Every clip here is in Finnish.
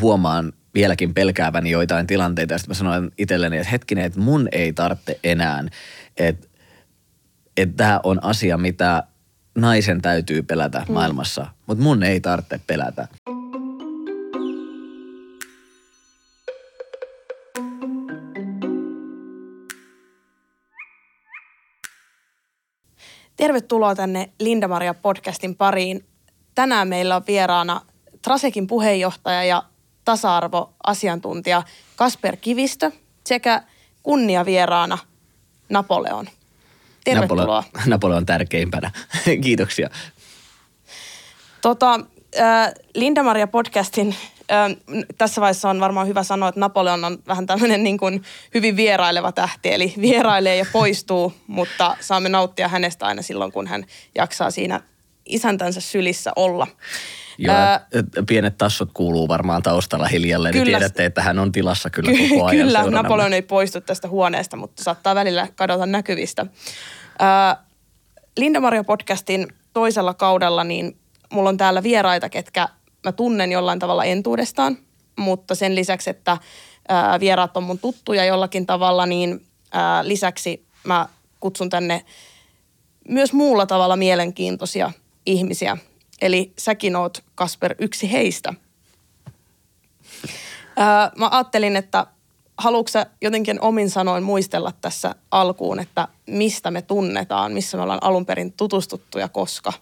huomaan vieläkin pelkääväni joitain tilanteita. Ja sitten mä sanoin itselleni, että hetkinen, että mun ei tarvitse enää, että että tämä on asia, mitä naisen täytyy pelätä mm. maailmassa, mutta mun ei tarvitse pelätä. Tervetuloa tänne Linda-Maria podcastin pariin. Tänään meillä on vieraana Trasekin puheenjohtaja ja tasa-arvoasiantuntija Kasper Kivistö sekä kunniavieraana Napoleon. Tervetuloa. Napoleon, Napoleon tärkeimpänä. Kiitoksia. Tota, äh, Linda-Maria podcastin äh, tässä vaiheessa on varmaan hyvä sanoa, että Napoleon on vähän tämmöinen niin kuin hyvin vieraileva tähti, eli vierailee ja poistuu, mutta saamme nauttia hänestä aina silloin, kun hän jaksaa siinä isäntänsä sylissä olla. Joo, Ää, pienet tassot kuuluu varmaan taustalla hiljalleen, niin kyllä, niin tiedätte, että hän on tilassa kyllä koko ajan Kyllä, Napoleon ei poistu tästä huoneesta, mutta saattaa välillä kadota näkyvistä. Linda Maria podcastin toisella kaudella, niin mulla on täällä vieraita, ketkä mä tunnen jollain tavalla entuudestaan, mutta sen lisäksi, että ää, vieraat on mun tuttuja jollakin tavalla, niin ää, lisäksi mä kutsun tänne myös muulla tavalla mielenkiintoisia ihmisiä. Eli säkin oot, Kasper, yksi heistä. Ää, mä ajattelin, että haluatko sä jotenkin omin sanoin muistella tässä alkuun, että mistä me tunnetaan, missä me ollaan alun perin tutustuttu ja koska?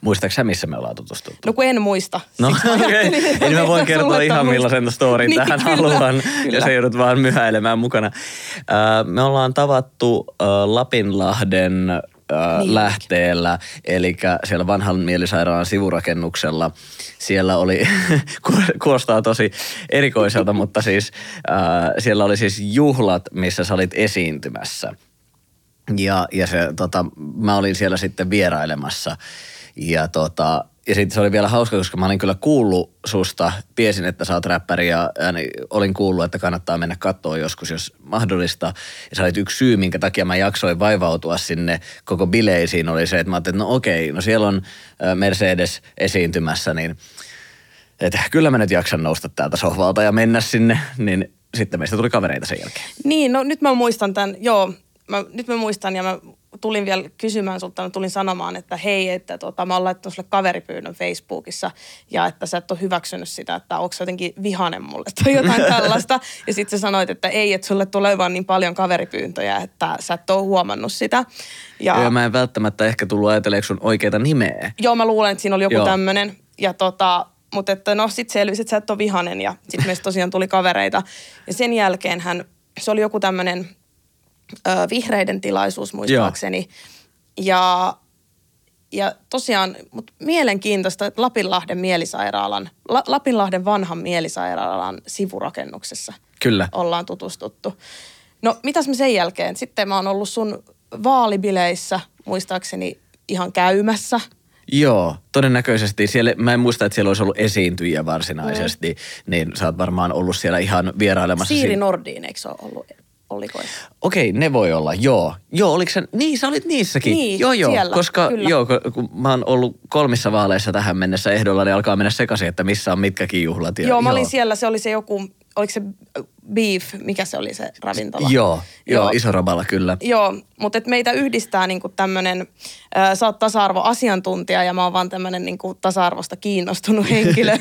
Muistatko sä, missä me ollaan tutustuttu? No kun en muista. No okei, okay. Eli mä voin kertoa ihan millaisen storin niin, tähän kyllä, haluan, kyllä. jos joudut vaan myhäilemään mukana. me ollaan tavattu Lapinlahden niin. lähteellä, eli siellä vanhan mielisairaalan sivurakennuksella. Siellä oli, kuulostaa tosi erikoiselta, mutta siis äh, siellä oli siis juhlat, missä sä olit esiintymässä. Ja, ja se, tota, mä olin siellä sitten vierailemassa. Ja tota, ja sitten se oli vielä hauska, koska mä olin kyllä kuullut susta, tiesin, että sä oot räppäri ja, niin olin kuullut, että kannattaa mennä katsoa joskus, jos mahdollista. Ja sä olit yksi syy, minkä takia mä jaksoin vaivautua sinne koko bileisiin, oli se, että mä ajattelin, että no okei, no siellä on Mercedes esiintymässä, niin että kyllä mä nyt jaksan nousta täältä sohvalta ja mennä sinne, niin sitten meistä tuli kavereita sen jälkeen. Niin, no nyt mä muistan tämän, joo, mä, nyt mä muistan ja mä tulin vielä kysymään sulta, mä tulin sanomaan, että hei, että tota, mä oon laittanut sulle kaveripyynnön Facebookissa ja että sä et ole hyväksynyt sitä, että onko sä jotenkin vihanen mulle tai jotain tällaista. Ja sitten sä sanoit, että ei, että sulle tulee vaan niin paljon kaveripyyntöjä, että sä et ole huomannut sitä. Ja, ja mä en välttämättä ehkä tullut ajatelleeksi sun oikeita nimeä. Joo, mä luulen, että siinä oli joku tämmöinen. Ja tota, mutta että no sit selvisi, että sä et ole vihanen ja sitten meistä tosiaan tuli kavereita. Ja sen jälkeen hän, se oli joku tämmöinen ö, vihreiden tilaisuus muistaakseni. Joo. Ja, ja tosiaan, mutta mielenkiintoista, että Lapinlahden mielisairaalan, La, Lapinlahden vanhan mielisairaalan sivurakennuksessa Kyllä. ollaan tutustuttu. No mitäs me sen jälkeen? Sitten mä oon ollut sun vaalibileissä muistaakseni ihan käymässä. Joo, todennäköisesti. Siellä, mä en muista, että siellä olisi ollut esiintyjiä varsinaisesti, mm. niin sä oot varmaan ollut siellä ihan vierailemassa. Siiri Nordin, eikö se ole ollut oliko? Okei, ne voi olla, joo. Joo, oliko se, niin sä olit niissäkin. Niin, joo, joo, siellä, koska kyllä. joo, kun mä oon ollut kolmissa vaaleissa tähän mennessä ehdolla, niin alkaa mennä sekaisin, että missä on mitkäkin juhlat. Ja, joo, mä olin joo. siellä, se oli se joku, oliko se Beef, mikä se oli se ravintola? Joo, joo, joo iso raballa kyllä. Joo, mutta et meitä yhdistää niinku tämmöinen, äh, sä oot tasa-arvoasiantuntija ja mä oon vaan tämmöinen niinku tasa-arvosta kiinnostunut henkilö.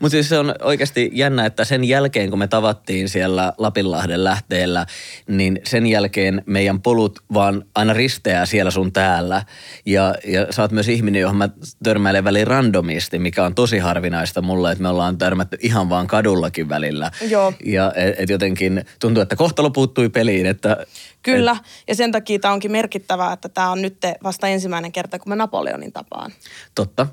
mutta siis se on oikeasti jännä, että sen jälkeen kun me tavattiin siellä Lapinlahden lähteellä, niin sen jälkeen meidän polut vaan aina risteää siellä sun täällä. Ja, ja sä oot myös ihminen, johon mä törmäilen väliin randomisti, mikä on tosi harvinaista mulle, että me ollaan törmätty ihan vaan kadullakin välillä. Joo. Ja että jotenkin tuntuu, että kohtalo puuttui peliin. Että, Kyllä, et... ja sen takia tämä onkin merkittävää, että tämä on nyt vasta ensimmäinen kerta, kun mä Napoleonin tapaan. Totta,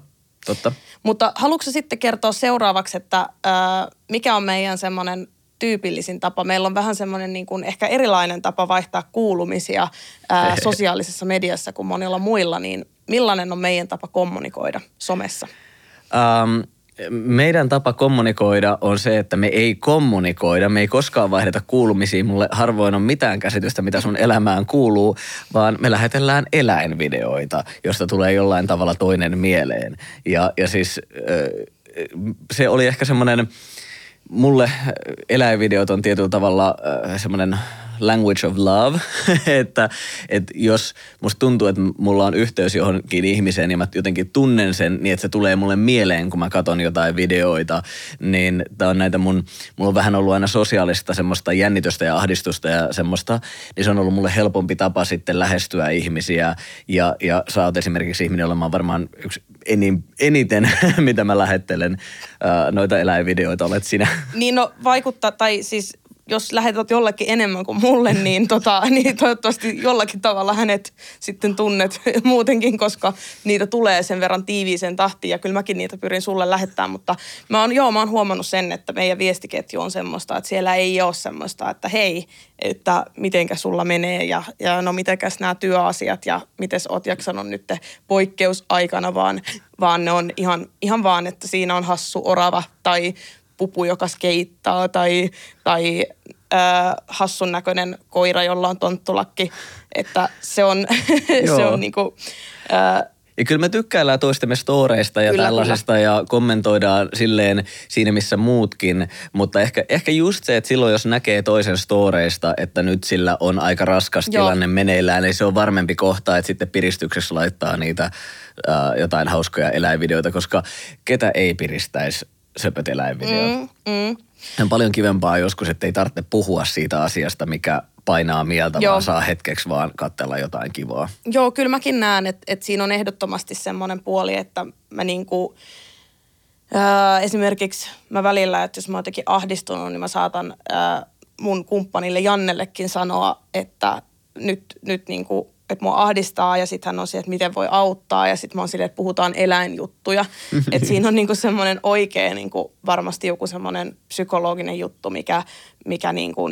totta. Mutta haluatko sitten kertoa seuraavaksi, että äh, mikä on meidän semmoinen tyypillisin tapa. Meillä on vähän semmoinen niin kuin ehkä erilainen tapa vaihtaa kuulumisia ää, sosiaalisessa mediassa kuin monilla muilla, niin millainen on meidän tapa kommunikoida somessa? Um, meidän tapa kommunikoida on se, että me ei kommunikoida, me ei koskaan vaihdeta kuulumisia. Mulle harvoin on mitään käsitystä, mitä sun elämään kuuluu, vaan me lähetellään eläinvideoita, josta tulee jollain tavalla toinen mieleen. Ja, ja siis se oli ehkä semmoinen mulle eläinvideot on tietyllä tavalla semmoinen language of love, että, että jos musta tuntuu, että mulla on yhteys johonkin ihmiseen ja mä jotenkin tunnen sen, niin että se tulee mulle mieleen, kun mä katson jotain videoita, niin tää on näitä mun, mulla on vähän ollut aina sosiaalista semmoista jännitystä ja ahdistusta ja semmoista, niin se on ollut mulle helpompi tapa sitten lähestyä ihmisiä ja, ja sä oot esimerkiksi ihminen olemaan varmaan yksi eniten, mitä mä lähettelen noita eläinvideoita, olet sinä. Niin no vaikuttaa, tai siis jos lähetät jollekin enemmän kuin mulle, niin, tota, niin toivottavasti jollakin tavalla hänet sitten tunnet muutenkin, koska niitä tulee sen verran tiiviiseen tahtiin. Ja kyllä mäkin niitä pyrin sulle lähettämään, mutta mä oon, joo, mä oon huomannut sen, että meidän viestiketju on semmoista, että siellä ei ole semmoista, että hei, että mitenkä sulla menee ja, ja no mitenkäs nämä työasiat ja miten oot jaksanut nyt poikkeusaikana, vaan, vaan ne on ihan, ihan vaan, että siinä on hassu orava tai pupu, joka skeittaa tai, tai äh, hassun näköinen koira, jolla on tonttulakki. Että se on, se on niinku, äh, ja kyllä me tykkäillään toistemme storeista ja kyllä, tällaisesta kyllä. ja kommentoidaan silleen siinä missä muutkin, mutta ehkä, ehkä just se, että silloin jos näkee toisen storeista, että nyt sillä on aika raskas Joo. tilanne meneillään, niin se on varmempi kohta, että sitten piristyksessä laittaa niitä äh, jotain hauskoja eläinvideoita, koska ketä ei piristäisi söpöt eläinvideot. Mm, mm. On paljon kivempaa joskus, että ei tarvitse puhua siitä asiasta, mikä painaa mieltä, Joo. vaan saa hetkeksi vaan katsella jotain kivaa. Joo, kyllä mäkin näen, että, että siinä on ehdottomasti semmoinen puoli, että mä niinku, ää, esimerkiksi mä välillä, että jos mä oon jotenkin ahdistunut, niin mä saatan ää, mun kumppanille Jannellekin sanoa, että nyt, nyt niinku että mua ahdistaa ja sitten hän on se, että miten voi auttaa ja sitten mä oon silleen, että puhutaan eläinjuttuja. että siinä on niinku semmoinen oikea niinku varmasti joku semmoinen psykologinen juttu, mikä, mikä niinku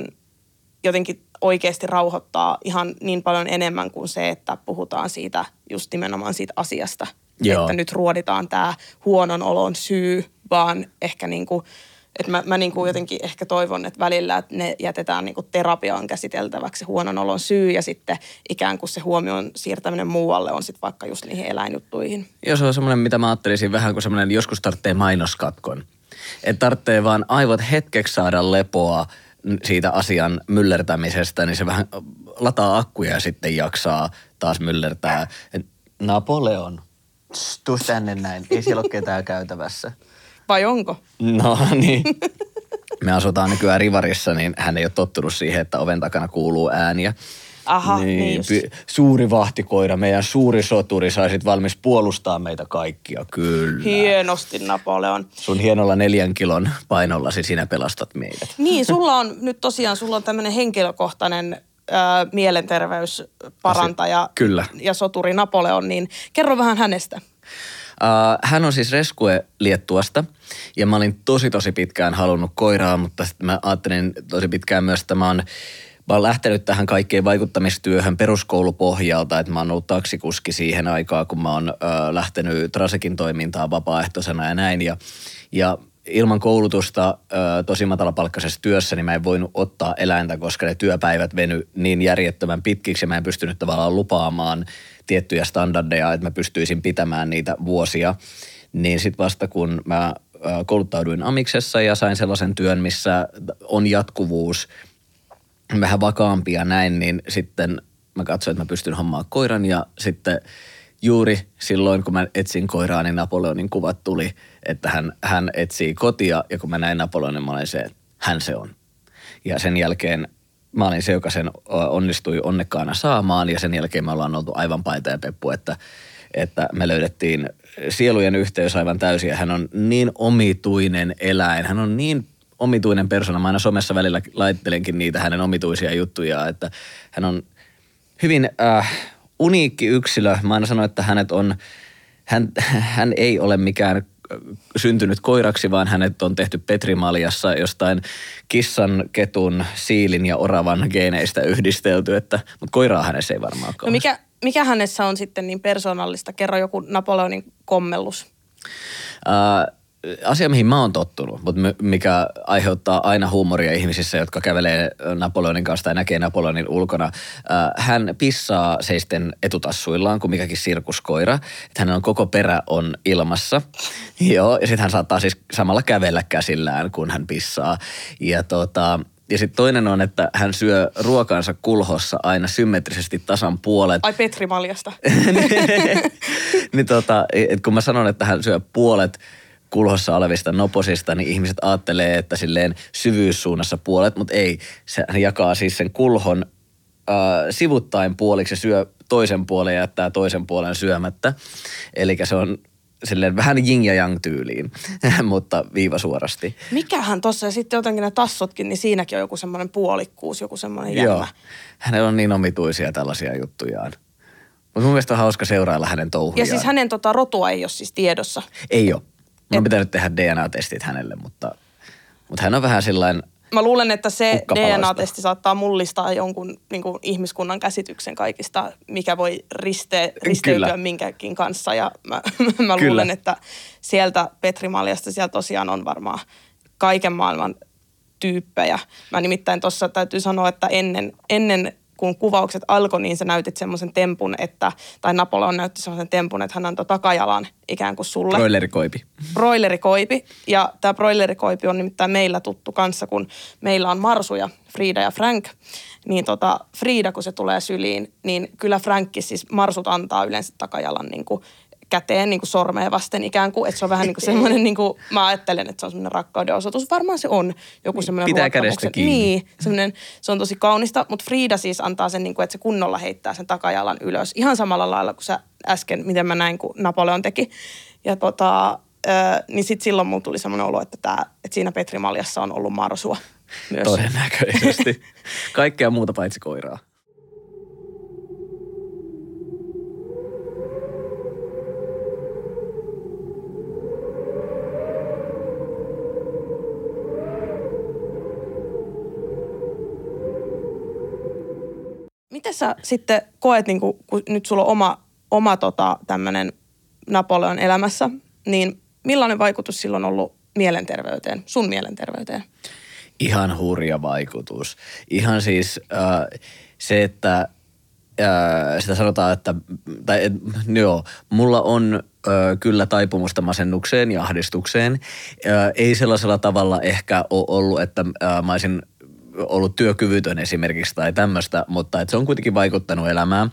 jotenkin oikeasti rauhoittaa ihan niin paljon enemmän kuin se, että puhutaan siitä just nimenomaan siitä asiasta. Joo. Että nyt ruoditaan tämä huonon olon syy, vaan ehkä niinku – et mä, mä niinku jotenkin ehkä toivon, että välillä että ne jätetään niinku terapiaan käsiteltäväksi huonon olon syy ja sitten ikään kuin se huomion siirtäminen muualle on sitten vaikka just niihin eläinjuttuihin. Joo, se on semmoinen, mitä mä ajattelisin vähän kuin semmoinen, joskus tarvitsee mainoskatkon. Että tarvitsee vaan aivot hetkeksi saada lepoa siitä asian myllertämisestä, niin se vähän lataa akkuja ja sitten jaksaa taas myllertää. Napoleon, tuu tänne näin, ei siellä ole ketään käytävässä. Vai onko? No niin. Me asutaan nykyään Rivarissa, niin hän ei ole tottunut siihen, että oven takana kuuluu ääniä. Aha, niin, niin py- Suuri vahtikoira, meidän suuri soturi, saisit valmis puolustaa meitä kaikkia, kyllä. Hienosti Napoleon. Sun hienolla neljän kilon painollasi sinä pelastat meidät. Niin, sulla on nyt tosiaan, sulla on tämmöinen henkilökohtainen äh, mielenterveysparantaja Kyllä. ja soturi Napoleon, niin kerro vähän hänestä. Uh, hän on siis Reskue Liettuasta ja mä olin tosi tosi pitkään halunnut koiraa, mutta sitten mä ajattelin tosi pitkään myös, että mä oon, mä oon lähtenyt tähän kaikkeen vaikuttamistyöhön peruskoulupohjalta, että mä oon ollut taksikuski siihen aikaan, kun mä oon uh, lähtenyt Trasekin toimintaan vapaaehtoisena ja näin. Ja, ja ilman koulutusta tosi matalapalkkaisessa työssä, niin mä en voinut ottaa eläintä, koska ne työpäivät veny niin järjettömän pitkiksi ja mä en pystynyt tavallaan lupaamaan tiettyjä standardeja, että mä pystyisin pitämään niitä vuosia. Niin sitten vasta kun mä kouluttauduin Amiksessa ja sain sellaisen työn, missä on jatkuvuus vähän vakaampia näin, niin sitten mä katsoin, että mä pystyn hommaa koiran ja sitten juuri silloin, kun mä etsin koiraa, niin Napoleonin kuvat tuli, että hän, hän etsii kotia ja kun mä näin Napoleonin, mä olin se, että hän se on. Ja sen jälkeen mä olin se, joka sen onnistui onnekkaana saamaan ja sen jälkeen me ollaan oltu aivan paita ja peppu, että, että me löydettiin sielujen yhteys aivan täysin ja hän on niin omituinen eläin. Hän on niin omituinen persona. Mä aina somessa välillä laittelenkin niitä hänen omituisia juttuja, että hän on hyvin äh, uniikki yksilö. Mä aina sanon, että hänet on, hän, hän ei ole mikään syntynyt koiraksi, vaan hänet on tehty Petrimaljassa jostain kissan, ketun, siilin ja oravan geeneistä yhdistelty, että, mutta koiraa hänessä ei varmaan ole. No mikä, mikä hänessä on sitten niin persoonallista? Kerro joku Napoleonin kommellus. Uh, asia, mihin mä oon tottunut, mutta mikä aiheuttaa aina huumoria ihmisissä, jotka kävelee Napoleonin kanssa tai näkee Napoleonin ulkona. Hän pissaa seisten etutassuillaan kuin mikäkin sirkuskoira. Että hänen on koko perä on ilmassa. Joo, ja sitten hän saattaa siis samalla kävellä käsillään, kun hän pissaa. Ja tota, ja sitten toinen on, että hän syö ruokansa kulhossa aina symmetrisesti tasan puolet. Ai Petri Maljasta. niin tota, et kun mä sanon, että hän syö puolet kulhossa olevista noposista, niin ihmiset ajattelee, että silleen syvyyssuunnassa puolet, mutta ei. Se, jakaa siis sen kulhon äh, sivuttain puoliksi ja syö toisen puolen ja jättää toisen puolen syömättä. Eli se on silleen vähän yin ja yang tyyliin, mutta viivasuorasti. Mikähän tossa ja sitten jotenkin ne tassutkin, niin siinäkin on joku semmoinen puolikkuus, joku semmoinen jännä. Joo, hänellä on niin omituisia tällaisia juttujaan. Mutta mun mielestä on hauska seurailla hänen touhujaan. Ja siis hänen tota, rotua ei ole siis tiedossa. Ei ole. Mä on pitänyt tehdä DNA-testit hänelle, mutta, mutta hän on vähän sellainen Mä luulen, että se DNA-testi saattaa mullistaa jonkun niin kuin, ihmiskunnan käsityksen kaikista, mikä voi riste, risteytyä Kyllä. minkäkin kanssa. Ja mä, mä luulen, että sieltä Petri Maljasta siellä tosiaan on varmaan kaiken maailman tyyppejä. Mä nimittäin tuossa täytyy sanoa, että ennen, ennen kun kuvaukset alkoi, niin sä näytit semmoisen tempun, että, tai Napoleon näytti semmoisen tempun, että hän antoi takajalan ikään kuin sulle. Broilerikoipi. Broilerikoipi. Ja tämä broilerikoipi on nimittäin meillä tuttu kanssa, kun meillä on Marsuja, Frida ja Frank. Niin tota, Frida, kun se tulee syliin, niin kyllä Frankki siis Marsut antaa yleensä takajalan niin kuin käteen niin kuin sormeen vasten ikään kuin, että se on vähän niin kuin semmoinen, niin kuin, mä ajattelen, että se on semmoinen rakkauden osoitus. Varmaan se on joku semmoinen Pitää kädestä kiinni. Niin, semmoinen, se on tosi kaunista, mutta Frida siis antaa sen, niin kuin, että se kunnolla heittää sen takajalan ylös. Ihan samalla lailla kuin sä äsken, miten mä näin, kun Napoleon teki. Ja tota, niin sitten silloin mulla tuli semmoinen olo, että, tää, että siinä Petri Maljassa on ollut marsua myös. Todennäköisesti. Kaikkea muuta paitsi koiraa. Miten sä sitten koet, niin kun, kun nyt sulla on oma, oma tota, tämmöinen Napoleon elämässä, niin millainen vaikutus silloin on ollut mielenterveyteen, sun mielenterveyteen? Ihan hurja vaikutus. Ihan siis äh, se, että äh, sitä sanotaan, että tai, et, joo, mulla on äh, kyllä taipumusta masennukseen ja ahdistukseen. Äh, ei sellaisella tavalla ehkä ole ollut, että äh, mä olisin ollut työkyvytön esimerkiksi tai tämmöistä, mutta että se on kuitenkin vaikuttanut elämään.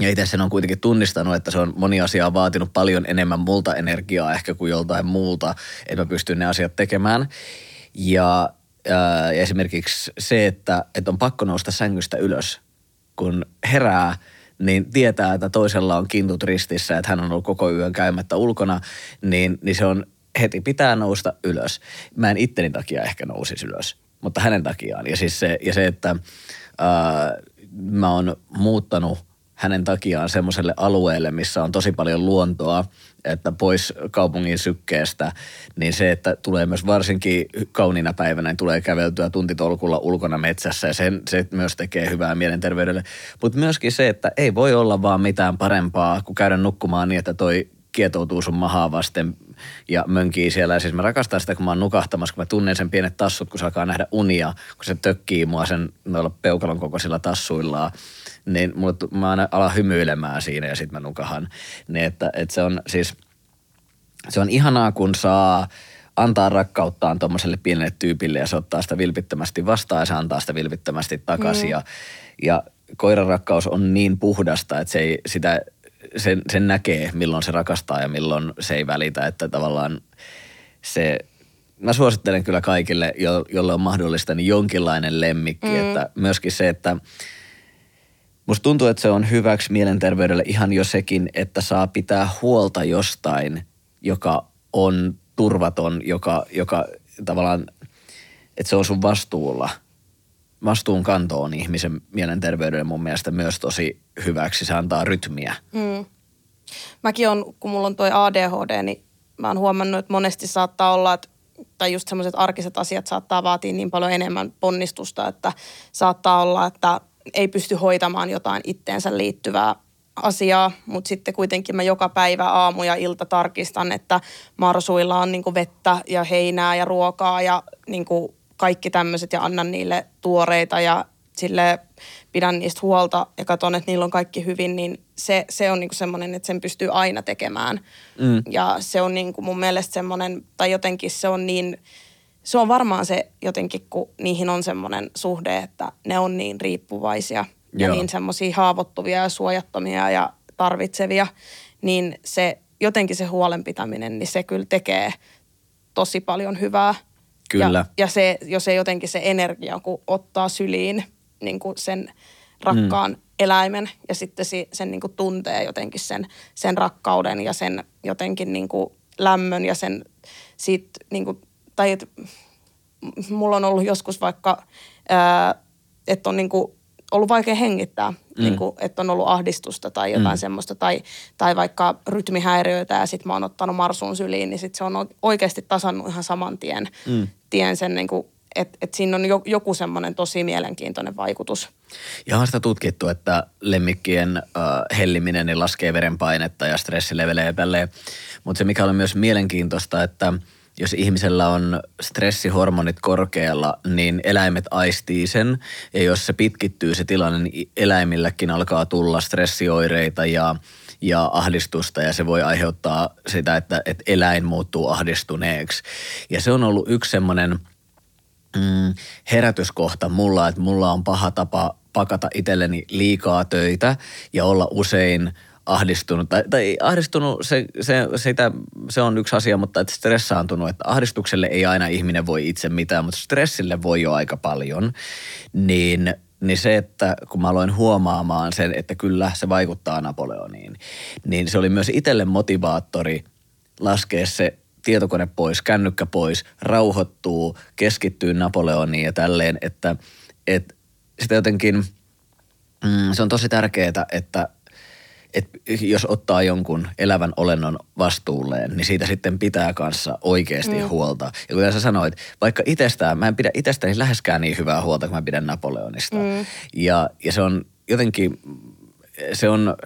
Ja itse sen on kuitenkin tunnistanut, että se on moni asia vaatinut paljon enemmän multa energiaa ehkä kuin joltain muulta, että mä pystyn ne asiat tekemään. Ja ää, esimerkiksi se, että, että on pakko nousta sängystä ylös, kun herää, niin tietää, että toisella on kintut ristissä, että hän on ollut koko yön käymättä ulkona, niin, niin se on heti pitää nousta ylös. Mä en itteni takia ehkä nousisi ylös mutta hänen takiaan. Ja, siis se, ja se, että ää, mä oon muuttanut hänen takiaan semmoiselle alueelle, missä on tosi paljon luontoa, että pois kaupungin sykkeestä, niin se, että tulee myös varsinkin kauniina päivänä, niin tulee käveltyä tuntitolkulla ulkona metsässä ja sen, se myös tekee hyvää mielenterveydelle. Mutta myöskin se, että ei voi olla vaan mitään parempaa kuin käydä nukkumaan niin, että toi kietoutuu sun mahaa vasten ja mönkii siellä. Ja siis mä rakastan sitä, kun mä oon nukahtamassa, kun mä tunnen sen pienet tassut, kun se alkaa nähdä unia, kun se tökkii mua sen noilla peukalon kokoisilla tassuillaan. Niin mulle, mä aina alan hymyilemään siinä ja sitten mä nukahan. Niin että, että se on siis, se on ihanaa, kun saa antaa rakkauttaan tuommoiselle pienelle tyypille ja se ottaa sitä vilpittömästi vastaan ja se antaa sitä vilpittömästi takaisin. Mm. Ja, ja koiran rakkaus on niin puhdasta, että se ei, sitä sen, sen näkee, milloin se rakastaa ja milloin se ei välitä, että tavallaan se, mä suosittelen kyllä kaikille, jo, jolle on mahdollista, niin jonkinlainen lemmikki, mm. että myöskin se, että musta tuntuu, että se on hyväksi mielenterveydelle ihan jo sekin, että saa pitää huolta jostain, joka on turvaton, joka, joka tavallaan, että se on sun vastuulla – vastuunkanto on ihmisen mielenterveydelle mun mielestä myös tosi hyväksi. Se antaa rytmiä. Mm. Mäkin on, kun mulla on toi ADHD, niin mä oon huomannut, että monesti saattaa olla, että tai just semmoiset arkiset asiat saattaa vaatia niin paljon enemmän ponnistusta, että saattaa olla, että ei pysty hoitamaan jotain itteensä liittyvää asiaa, mutta sitten kuitenkin mä joka päivä aamu ja ilta tarkistan, että marsuilla on niin vettä ja heinää ja ruokaa ja niin kaikki tämmöiset ja annan niille tuoreita ja sille pidän niistä huolta ja katson, että niillä on kaikki hyvin, niin se, se on niinku semmoinen, että sen pystyy aina tekemään. Mm. Ja se on niinku mun mielestä semmoinen, tai jotenkin se on niin, se on varmaan se jotenkin, kun niihin on semmoinen suhde, että ne on niin riippuvaisia Joo. ja niin semmoisia haavoittuvia ja suojattomia ja tarvitsevia, niin se jotenkin se huolenpitäminen, niin se kyllä tekee tosi paljon hyvää. Kyllä. Ja, ja se, jos se jotenkin se energia, kun ottaa syliin niin kuin sen rakkaan mm. eläimen ja sitten sen niin kuin tuntee jotenkin sen, sen rakkauden ja sen jotenkin niin kuin lämmön ja sen siitä, niin kuin, tai et, mulla on ollut joskus vaikka, ää, että on niin kuin ollut vaikea hengittää, mm. niin kuin, että on ollut ahdistusta tai jotain mm. semmoista, tai, tai vaikka rytmihäiriöitä ja sitten mä oon ottanut marsuun syliin, niin sitten se on oikeasti tasannut ihan saman tien, mm. tien sen niin kuin että et siinä on joku semmoinen tosi mielenkiintoinen vaikutus. Ja on sitä tutkittu, että lemmikkien äh, helliminen niin laskee verenpainetta ja stressilevelejä ja tälleen. Mutta se mikä on myös mielenkiintoista, että jos ihmisellä on stressihormonit korkealla, niin eläimet aistii sen. Ja jos se pitkittyy se tilanne, niin eläimilläkin alkaa tulla stressioireita ja ja ahdistusta ja se voi aiheuttaa sitä, että, että eläin muuttuu ahdistuneeksi. Ja se on ollut yksi semmoinen – mm, herätyskohta mulla, että mulla on paha tapa pakata itselleni liikaa töitä ja olla usein ahdistunut, tai, tai ahdistunut, se, se, sitä, se on yksi asia, mutta että stressaantunut, että ahdistukselle ei aina ihminen voi itse mitään, mutta stressille voi jo aika paljon, niin, niin se, että kun mä aloin huomaamaan sen, että kyllä se vaikuttaa Napoleoniin, niin se oli myös itselle motivaattori laskea se tietokone pois, kännykkä pois, rauhoittuu, keskittyy Napoleoniin ja tälleen, että, että sitä jotenkin, mm, se on tosi tärkeää, että että jos ottaa jonkun elävän olennon vastuulleen, niin siitä sitten pitää kanssa oikeasti mm. huolta. Ja kuten sä sanoit, vaikka itsestään, mä en pidä itsestäni läheskään niin hyvää huolta, kuin mä pidän Napoleonista. Mm. Ja, ja se on jotenkin, se on,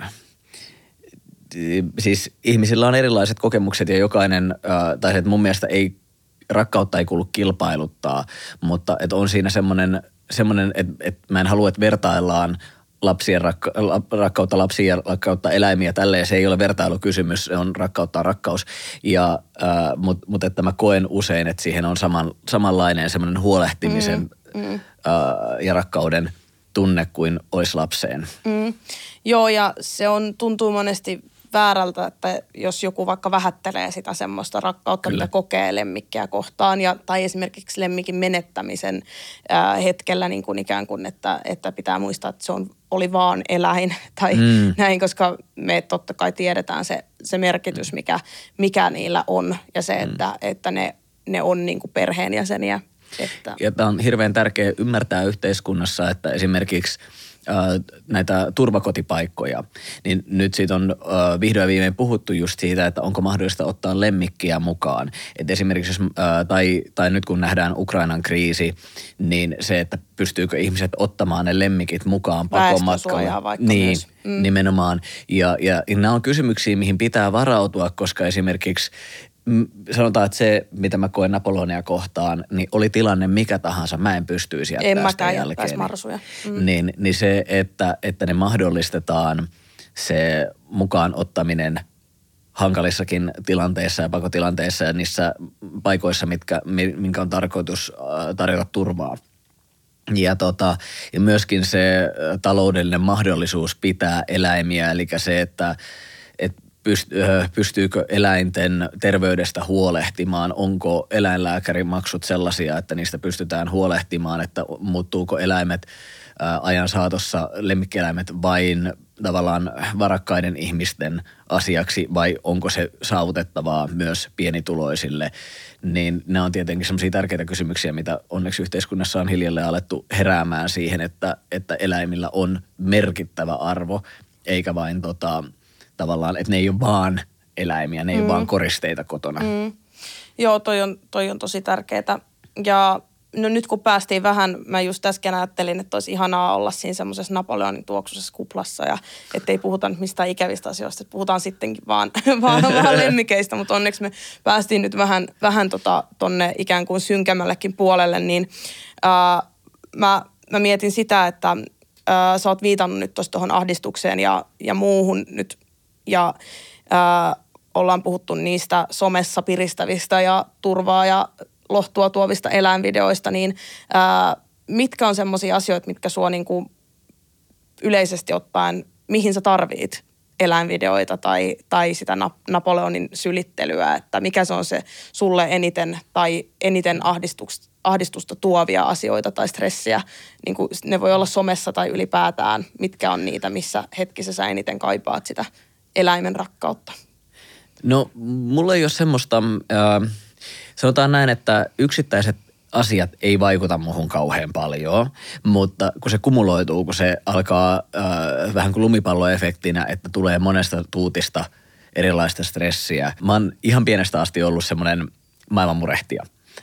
siis ihmisillä on erilaiset kokemukset ja jokainen, äh, tai että mun mielestä ei, rakkautta ei kuulu kilpailuttaa, mutta että on siinä semmoinen, semmoinen että, että mä en halua, että vertaillaan lapsien rakka, rakkautta lapsia ja rakkautta eläimiä tälleen. Se ei ole vertailukysymys, se on rakkautta rakkaus. Ja, äh, Mutta mut että mä koen usein, että siihen on saman, samanlainen semmoinen huolehtimisen mm, mm. Äh, ja rakkauden tunne kuin olisi lapseen. Mm. Joo, ja se on, tuntuu monesti väärältä, että jos joku vaikka vähättelee sitä semmoista rakkautta, Kyllä. mitä kokee lemmikkiä kohtaan, ja, tai esimerkiksi lemmikin menettämisen ää, hetkellä niin kuin ikään kuin, että, että pitää muistaa, että se on, oli vaan eläin tai mm. näin, koska me totta kai tiedetään se, se merkitys, mikä, mikä niillä on, ja se, mm. että, että ne, ne on niin kuin perheenjäseniä. Että. Ja tämä on hirveän tärkeää ymmärtää yhteiskunnassa, että esimerkiksi – näitä turvakotipaikkoja, niin nyt siitä on vihdoin viimein puhuttu just siitä, että onko mahdollista ottaa lemmikkiä mukaan. Et esimerkiksi jos, tai, tai nyt kun nähdään Ukrainan kriisi, niin se, että pystyykö ihmiset ottamaan ne lemmikit mukaan pakomatkalle. vaikka niin, myös. Mm. nimenomaan. Ja, ja, ja nämä on kysymyksiä, mihin pitää varautua, koska esimerkiksi sanotaan, että se, mitä mä koen Napoleonia kohtaan, niin oli tilanne mikä tahansa, mä en pystyisi jättämään en sitä jälkeen. marsuja. Mm. Niin, niin se, että, että ne mahdollistetaan se mukaan ottaminen hankalissakin tilanteissa ja pakotilanteissa ja niissä paikoissa, mitkä, minkä on tarkoitus äh, tarjota turvaa. Ja, tota, ja myöskin se äh, taloudellinen mahdollisuus pitää eläimiä, eli se, että pystyykö eläinten terveydestä huolehtimaan, onko eläinlääkärin maksut sellaisia, että niistä pystytään huolehtimaan, että muuttuuko eläimet ajan saatossa lemmikkieläimet vain tavallaan varakkaiden ihmisten asiaksi vai onko se saavutettavaa myös pienituloisille, niin ne on tietenkin sellaisia tärkeitä kysymyksiä, mitä onneksi yhteiskunnassa on hiljalleen alettu heräämään siihen, että, että eläimillä on merkittävä arvo, eikä vain tota, tavallaan, että ne ei ole vaan eläimiä, ne ei mm. ole vaan koristeita kotona. Mm. Joo, toi on, toi on tosi tärkeää. Ja no nyt kun päästiin vähän, mä just äsken ajattelin, että olisi ihanaa olla siinä semmoisessa Napoleonin tuoksuisessa kuplassa ja ettei puhuta nyt mistään ikävistä asioista, että puhutaan sittenkin vaan, vaan, vaan lemmikeistä, mutta onneksi me päästiin nyt vähän, vähän tota, tonne ikään kuin synkemmällekin puolelle, niin ää, mä, mä mietin sitä, että ää, sä oot viitannut nyt tuohon ahdistukseen ja, ja muuhun nyt ja ää, ollaan puhuttu niistä somessa piristävistä ja turvaa ja lohtua tuovista eläinvideoista, niin ää, mitkä on semmoisia asioita, mitkä sua niin kuin yleisesti ottaen, mihin sä tarvit eläinvideoita tai, tai sitä Napoleonin sylittelyä, että mikä se on se sulle eniten tai eniten ahdistusta, ahdistusta tuovia asioita tai stressiä. Niin kuin ne voi olla somessa tai ylipäätään, mitkä on niitä, missä hetkessä sä eniten kaipaat sitä eläimen rakkautta. No mulla ei ole semmoista, äh, sanotaan näin, että yksittäiset asiat ei vaikuta muuhun kauhean paljon, mutta kun se kumuloituu, kun se alkaa äh, vähän kuin lumipalloefektinä, että tulee monesta tuutista erilaista stressiä. Mä oon ihan pienestä asti ollut semmoinen maailmanmurehtija,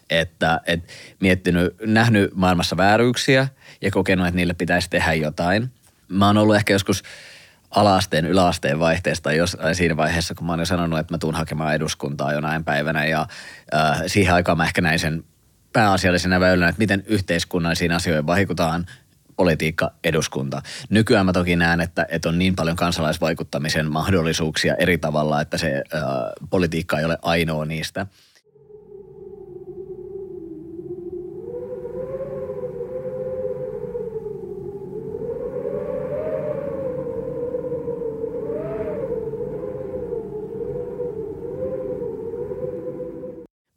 että et miettinyt, nähnyt maailmassa vääryyksiä ja kokenut, että niille pitäisi tehdä jotain. Mä oon ollut ehkä joskus alaasteen, yläasteen vaihteesta jos, siinä vaiheessa, kun mä oon jo sanonut, että mä tuun hakemaan eduskuntaa jonain päivänä ja äh, siihen aikaan mä ehkä näin sen pääasiallisena väylänä, että miten yhteiskunnallisiin asioihin vaikutaan politiikka, eduskunta. Nykyään mä toki näen, että, että on niin paljon kansalaisvaikuttamisen mahdollisuuksia eri tavalla, että se äh, politiikka ei ole ainoa niistä –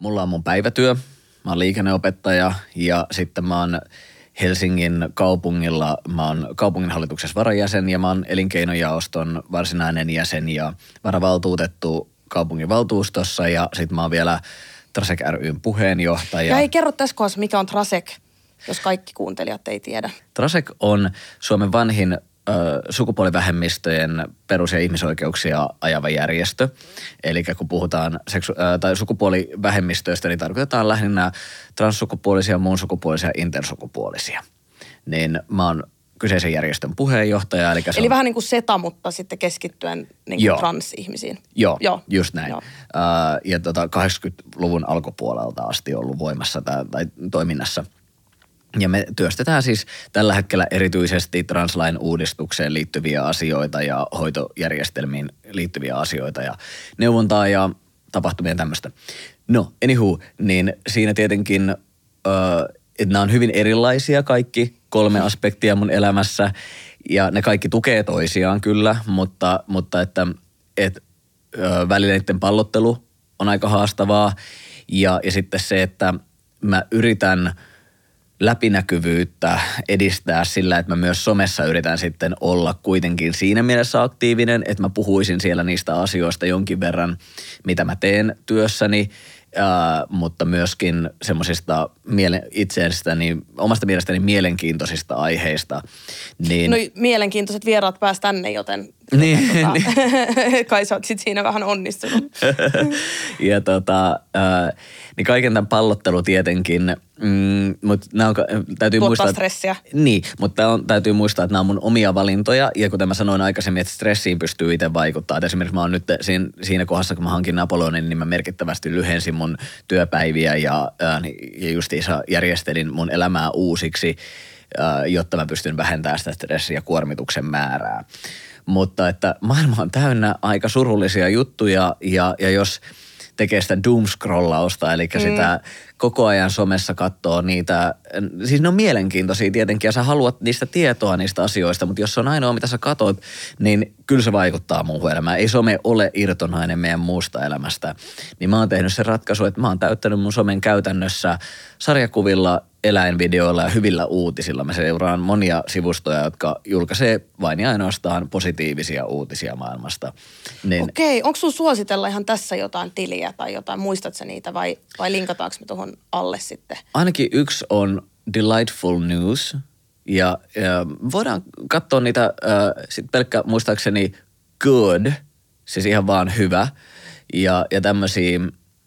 Mulla on mun päivätyö, mä oon liikenneopettaja ja sitten mä oon Helsingin kaupungilla, mä oon kaupunginhallituksessa varajäsen ja mä oon elinkeinojaoston varsinainen jäsen ja varavaltuutettu kaupunginvaltuustossa ja sitten mä oon vielä Trasek ryn puheenjohtaja. Ja ei kerro tässä kohdassa, mikä on Trasek, jos kaikki kuuntelijat ei tiedä. Trasek on Suomen vanhin sukupuolivähemmistöjen perus- ja ihmisoikeuksia ajava järjestö. Eli kun puhutaan seksu- tai sukupuolivähemmistöistä, niin tarkoitetaan lähinnä transsukupuolisia, muun sukupuolisia ja intersukupuolisia. Niin mä oon kyseisen järjestön puheenjohtaja. Eli, eli on... vähän niin kuin SETA, mutta sitten keskittyen niin kuin Joo. transihmisiin. Joo, Joo, just näin. Joo. Uh, ja tota 80-luvun alkupuolelta asti ollut voimassa tai, tai toiminnassa – ja me työstetään siis tällä hetkellä erityisesti translain uudistukseen liittyviä asioita ja hoitojärjestelmiin liittyviä asioita ja neuvontaa ja tapahtumia tämmöistä. No, anywho, niin siinä tietenkin, että nämä on hyvin erilaisia kaikki kolme aspektia mun elämässä ja ne kaikki tukee toisiaan kyllä, mutta, mutta että et, äh, välineiden pallottelu on aika haastavaa ja, ja sitten se, että mä yritän – läpinäkyvyyttä edistää sillä, että mä myös somessa yritän sitten olla kuitenkin siinä mielessä aktiivinen, että mä puhuisin siellä niistä asioista jonkin verran, mitä mä teen työssäni, ää, mutta myöskin semmoisista miele- omasta mielestäni mielenkiintoisista aiheista. Niin... No mielenkiintoiset vieraat pääs tänne, joten niin, tota, niin. kai sä oot sit siinä vähän onnistunut. ja tota, ää, niin kaiken tämän pallottelu tietenkin, mm, mutta on, täytyy Tuottaa muistaa... stressiä. Niin, mutta on, täytyy muistaa, että nämä on mun omia valintoja ja kuten mä sanoin aikaisemmin, että stressiin pystyy itse vaikuttaa. Et esimerkiksi mä oon nyt siinä, siinä kohdassa, kun mä hankin Napoleonin, niin mä merkittävästi lyhensin mun työpäiviä ja, ää, ja justiinsa järjestelin mun elämää uusiksi, ää, jotta mä pystyn vähentämään sitä stressiä ja kuormituksen määrää. Mutta että maailma on täynnä aika surullisia juttuja ja, ja jos – tekee sitä doomscrollausta, eli mm. sitä koko ajan somessa katsoo niitä, siis ne on mielenkiintoisia tietenkin ja sä haluat niistä tietoa niistä asioista, mutta jos se on ainoa mitä sä katot, niin kyllä se vaikuttaa muuhun elämään. Ei some ole irtonainen meidän muusta elämästä. Niin mä oon tehnyt sen ratkaisu, että mä oon täyttänyt mun somen käytännössä sarjakuvilla eläinvideoilla ja hyvillä uutisilla. Mä seuraan monia sivustoja, jotka julkaisee vain ja ainoastaan positiivisia uutisia maailmasta. Niin... Okei, onko sun suositella ihan tässä jotain tiliä tai jotain, muistatko niitä vai, vai linkataanko me tuohon alle sitten? Ainakin yksi on Delightful News ja, ja voidaan katsoa niitä äh, sit pelkkä muistaakseni good, siis ihan vaan hyvä ja, ja tämmöisiä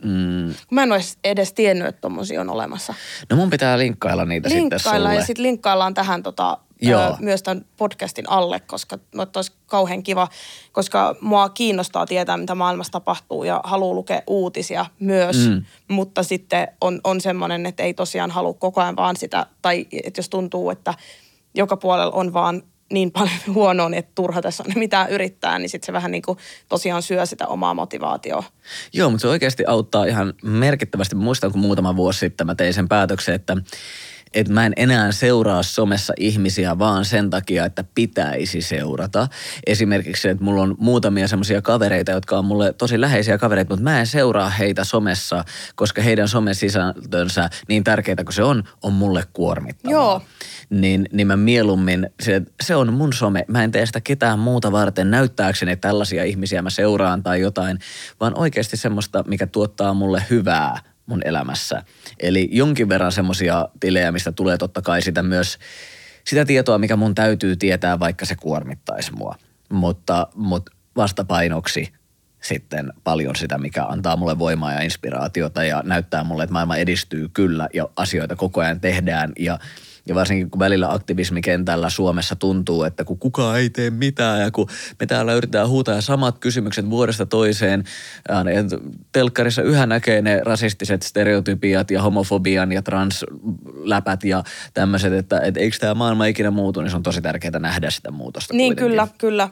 Mm. Mä en olisi edes tiennyt, että tommosia on olemassa. No mun pitää linkkailla niitä linkkailla sitten sulle. ja sitten linkkaillaan tähän tota, Joo. myös tämän podcastin alle, koska olisi kauhean kiva, koska mua kiinnostaa tietää, mitä maailmassa tapahtuu ja haluaa lukea uutisia myös, mm. mutta sitten on, on semmoinen, että ei tosiaan halua koko ajan vaan sitä, tai että jos tuntuu, että joka puolella on vaan niin paljon huonoa, niin että turha tässä on mitään yrittää, niin sitten se vähän niin kuin tosiaan syö sitä omaa motivaatioa. Joo, mutta se oikeasti auttaa ihan merkittävästi. Muistan, kun muutama vuosi sitten mä tein sen päätöksen, että että mä en enää seuraa somessa ihmisiä vaan sen takia, että pitäisi seurata. Esimerkiksi, että mulla on muutamia semmoisia kavereita, jotka on mulle tosi läheisiä kavereita, mutta mä en seuraa heitä somessa, koska heidän somesisältönsä, niin tärkeitä kuin se on, on mulle kuormittavaa. Joo. Niin, niin mä mieluummin, se, se on mun some, mä en tee sitä ketään muuta varten näyttääkseni, että tällaisia ihmisiä mä seuraan tai jotain, vaan oikeasti semmoista, mikä tuottaa mulle hyvää mun elämässä. Eli jonkin verran semmoisia tilejä, mistä tulee totta kai sitä myös sitä tietoa, mikä mun täytyy tietää, vaikka se kuormittaisi mua. Mutta, mutta vastapainoksi sitten paljon sitä, mikä antaa mulle voimaa ja inspiraatiota ja näyttää mulle, että maailma edistyy kyllä ja asioita koko ajan tehdään ja – ja varsinkin kun välillä aktivismikentällä Suomessa tuntuu, että kun kukaan ei tee mitään ja kun me täällä yritetään huutaa samat kysymykset vuodesta toiseen. Telkkarissa yhä näkee ne rasistiset stereotypiat ja homofobian ja transläpät ja tämmöiset, että, että eikö tämä maailma ikinä muutu, niin se on tosi tärkeää nähdä sitä muutosta Niin kuitenkin. kyllä, kyllä.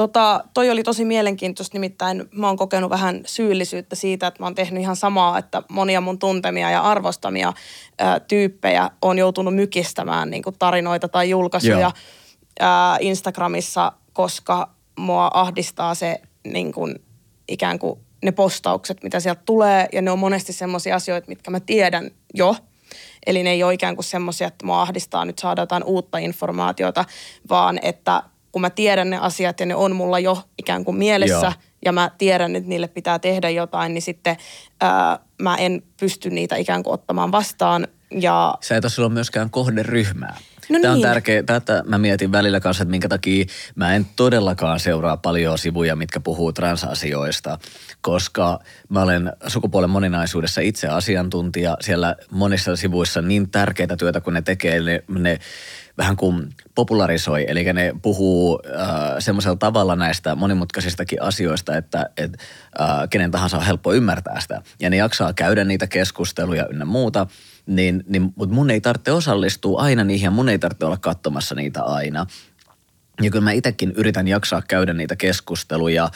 Tota, toi oli tosi mielenkiintoista, nimittäin mä oon kokenut vähän syyllisyyttä siitä, että mä oon tehnyt ihan samaa, että monia mun tuntemia ja arvostamia ää, tyyppejä on joutunut mykistämään niin kuin tarinoita tai julkaisuja ää, Instagramissa, koska mua ahdistaa se niin kuin, ikään kuin ne postaukset, mitä sieltä tulee, ja ne on monesti semmoisia asioita, mitkä mä tiedän jo, Eli ne ei ole ikään kuin semmoisia, että mua ahdistaa nyt saada jotain uutta informaatiota, vaan että kun mä tiedän ne asiat ja ne on mulla jo ikään kuin mielessä Joo. ja mä tiedän, että niille pitää tehdä jotain, niin sitten ää, mä en pysty niitä ikään kuin ottamaan vastaan. Ja... Se ei ole myöskään kohderyhmää. No Tämä niin. on tärkeää, tätä mä mietin välillä kanssa, että minkä takia mä en todellakaan seuraa paljon sivuja, mitkä puhuu transasioista, koska mä olen sukupuolen moninaisuudessa itse asiantuntija. Siellä monissa sivuissa niin tärkeitä työtä, kun ne tekee, ne, ne vähän kuin popularisoi, eli ne puhuu äh, semmoisella tavalla näistä monimutkaisistakin asioista, että et, äh, kenen tahansa on helppo ymmärtää sitä. Ja ne jaksaa käydä niitä keskusteluja ynnä muuta, niin, niin, mutta mun ei tarvitse osallistua aina niihin ja mun ei tarvitse olla katsomassa niitä aina. Ja kyllä mä itsekin yritän jaksaa käydä niitä keskusteluja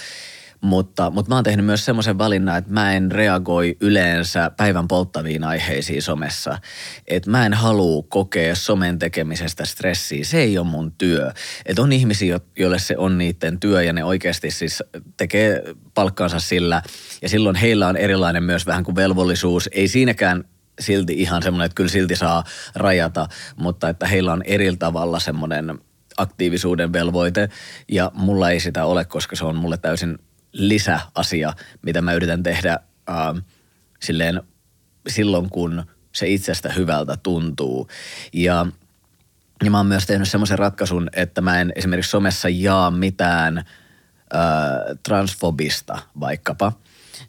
mutta, mutta mä oon tehnyt myös semmoisen valinnan, että mä en reagoi yleensä päivän polttaviin aiheisiin somessa. Että mä en halua kokea somen tekemisestä stressiä. Se ei ole mun työ. Että on ihmisiä, joille se on niiden työ ja ne oikeasti siis tekee palkkaansa sillä. Ja silloin heillä on erilainen myös vähän kuin velvollisuus. Ei siinäkään silti ihan semmoinen, että kyllä silti saa rajata, mutta että heillä on eri tavalla semmoinen aktiivisuuden velvoite ja mulla ei sitä ole, koska se on mulle täysin lisäasia, mitä mä yritän tehdä äh, silleen silloin, kun se itsestä hyvältä tuntuu. Ja, ja mä oon myös tehnyt semmoisen ratkaisun, että mä en esimerkiksi somessa jaa mitään äh, transfobista vaikkapa,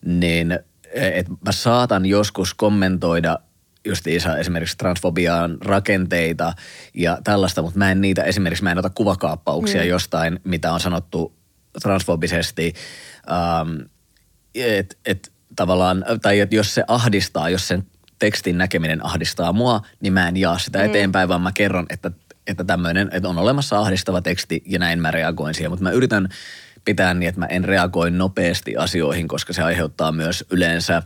niin että mä saatan joskus kommentoida justiinsa esimerkiksi transfobiaan rakenteita ja tällaista, mutta mä en niitä, esimerkiksi mä en ota kuvakaappauksia mm. jostain, mitä on sanottu transfobisesti ähm, että et, tavallaan, tai että jos se ahdistaa, jos sen tekstin näkeminen ahdistaa mua, niin mä en jaa sitä mm. eteenpäin, vaan mä kerron, että, että tämmöinen, että on olemassa ahdistava teksti ja näin mä reagoin siihen. Mutta mä yritän pitää niin, että mä en reagoi nopeasti asioihin, koska se aiheuttaa myös yleensä,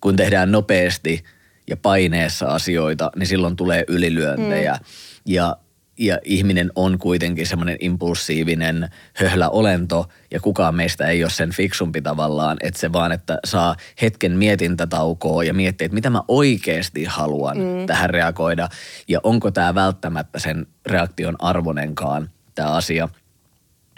kun tehdään nopeasti ja paineessa asioita, niin silloin tulee ylilyöntejä. Mm. Ja ja ihminen on kuitenkin semmoinen impulsiivinen höhlä olento ja kukaan meistä ei ole sen fiksumpi tavallaan, että se vaan, että saa hetken mietintätaukoa ja miettiä, että mitä mä oikeasti haluan mm. tähän reagoida ja onko tämä välttämättä sen reaktion arvonenkaan tämä asia.